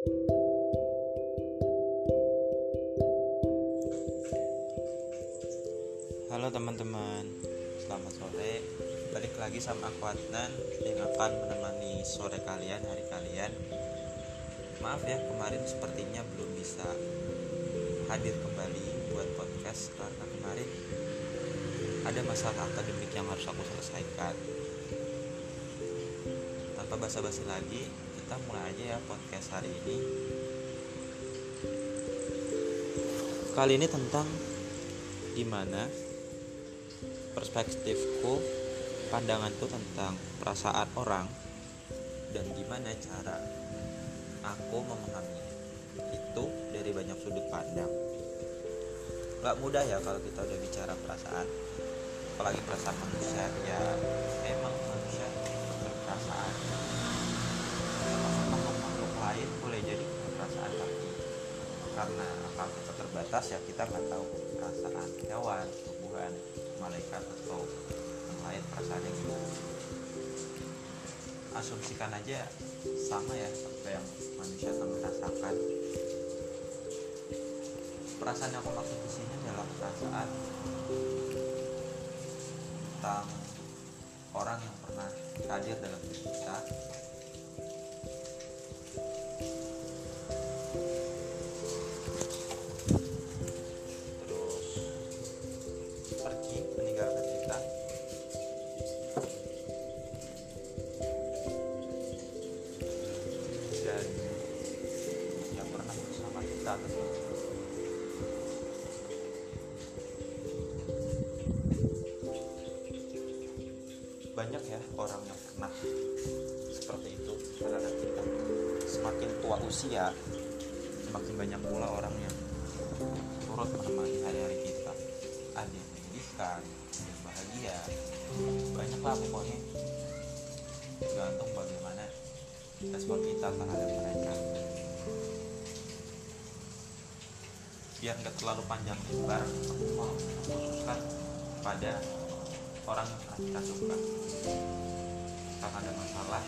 Halo teman-teman, selamat sore. Balik lagi sama aku Adnan yang akan menemani sore kalian, hari kalian. Maaf ya, kemarin sepertinya belum bisa hadir kembali buat podcast karena kemarin ada masalah akademik yang harus aku selesaikan. Tanpa basa-basi lagi, kita mulai aja ya podcast hari ini. Kali ini tentang gimana perspektifku, pandanganku tentang perasaan orang dan gimana cara aku memahami itu dari banyak sudut pandang. Gak mudah ya kalau kita udah bicara perasaan, apalagi perasaan manusia ya karena kita terbatas ya kita nggak tahu perasaan hewan, tumbuhan, malaikat atau yang lain perasaannya gimana. Asumsikan aja sama ya apa yang manusia akan merasakan perasaan yang aku maksud di sini adalah perasaan tentang orang yang pernah hadir dalam hidup kita banyak ya orang yang pernah seperti itu. Terhadap kita semakin tua usia semakin banyak pula orang yang turut menemani hari-hari kita. Ada yang menyedihkan ada yang bahagia. Banyak lah pokoknya. Tergantung bagaimana respon kita terhadap mereka biar nggak terlalu panjang lebar aku mau khususkan pada orang yang kita suka. Karena ada masalah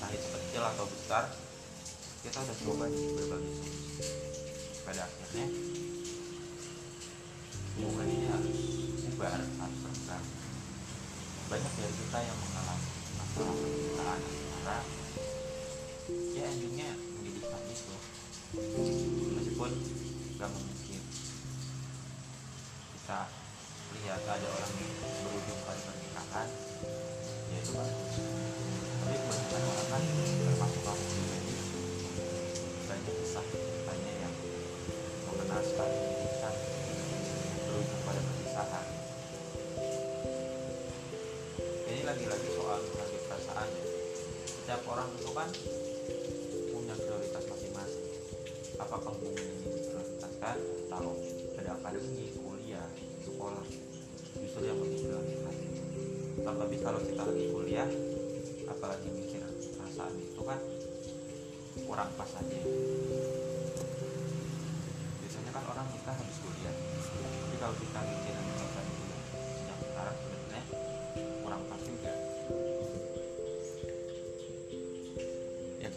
entah itu kecil atau besar kita udah coba nih berbagai solusi pada akhirnya hubungan ini harus bubar harus renggang banyak dari kita yang mengalami masalah percintaan asmara ya endingnya menyedihkan lagi-lagi soal menghargai perasaan ya. Setiap orang itu kan punya prioritas masing-masing. Apakah hubungan ini diprioritaskan atau ada akademi kuliah sekolah. Justru yang lebih prioritas. Terlebih kalau kita lagi kuliah apalagi mikir perasaan itu kan kurang pas aja. Biasanya kan orang nikah habis kuliah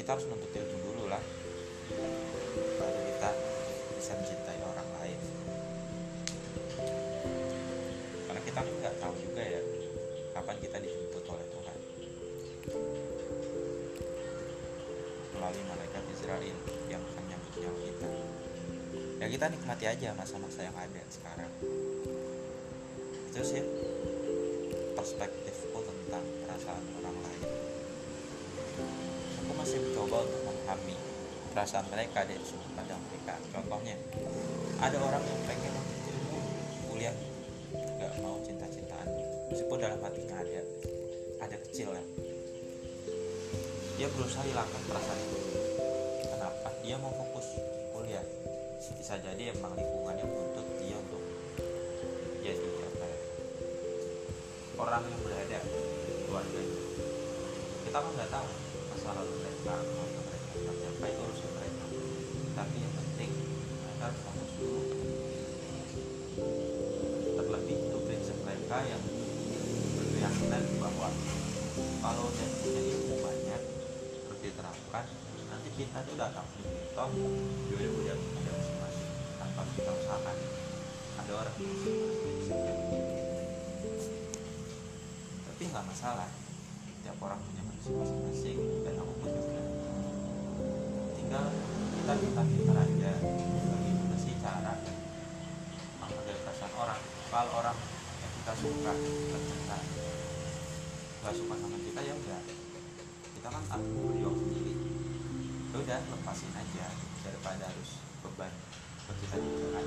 kita harus menuntut ilmu dulu lah. Baru kita bisa mencintai orang lain. Karena kita kan nggak tahu juga ya kapan kita dijemput oleh Tuhan. Melalui malaikat Israel yang akan nyambut nyawa kita. Ya kita nikmati aja masa-masa yang ada sekarang. Itu sih perspektifku tentang perasaan orang lain aku masih mencoba untuk memahami perasaan mereka dari sudut pandang mereka. Contohnya ada orang yang pengen ilmu kuliah nggak mau cinta-cintaan. Meskipun dalam hatinya ada ada kecil ya. Dia berusaha hilangkan perasaan itu. Kenapa? Dia mau fokus kuliah. Bisa jadi emang lingkungannya menuntut dia untuk jadi apa ya? Orang yang berada keluarganya. Kita kan nggak tahu masa lalu mereka keluarga mereka apa itu urusan mereka? Tapi yang penting mereka harus fokus dulu. Terlebih itu prinsip mereka yang berkeyakinan bahwa kalau punya ilmu banyak terus diterapkan nanti kita tuh datang dia udah udah ada masing-masing tanpa kita usahakan. Ada orang masing-masing tapi nggak masalah tiap orang punya kondisi masing-masing dan aku pun juga. Tinggal kita pintar-pintar aja bagaimana sih cara menghargai perasaan orang. Kalau orang yang kita suka ternyata nggak suka sama kita ya udah. Kita kan harus berjuang sendiri. Ya udah lepasin aja daripada harus beban ke kita juga kan.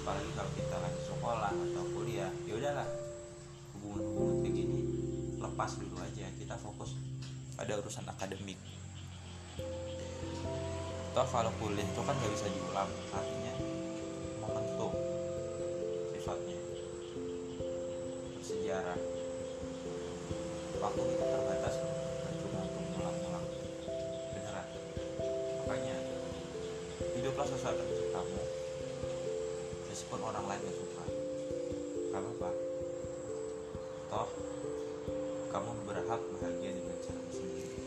Apalagi kalau kita lagi sekolah atau kuliah ya udahlah. Hubungan-hubungan kayak gini lepas dulu aja. kita fokus pada urusan akademik. Toh kalau kuliah itu kan nggak bisa diulang artinya momentum sifatnya. Bersejarah. Waktu kita terbatas cuma untuk ngulang-ngulang. Beneran. Makanya hiduplah sesuai dengan kamu meskipun orang lain gak suka. Gak apa-apa. Toh kamu berhak bahagia dengan cara sendiri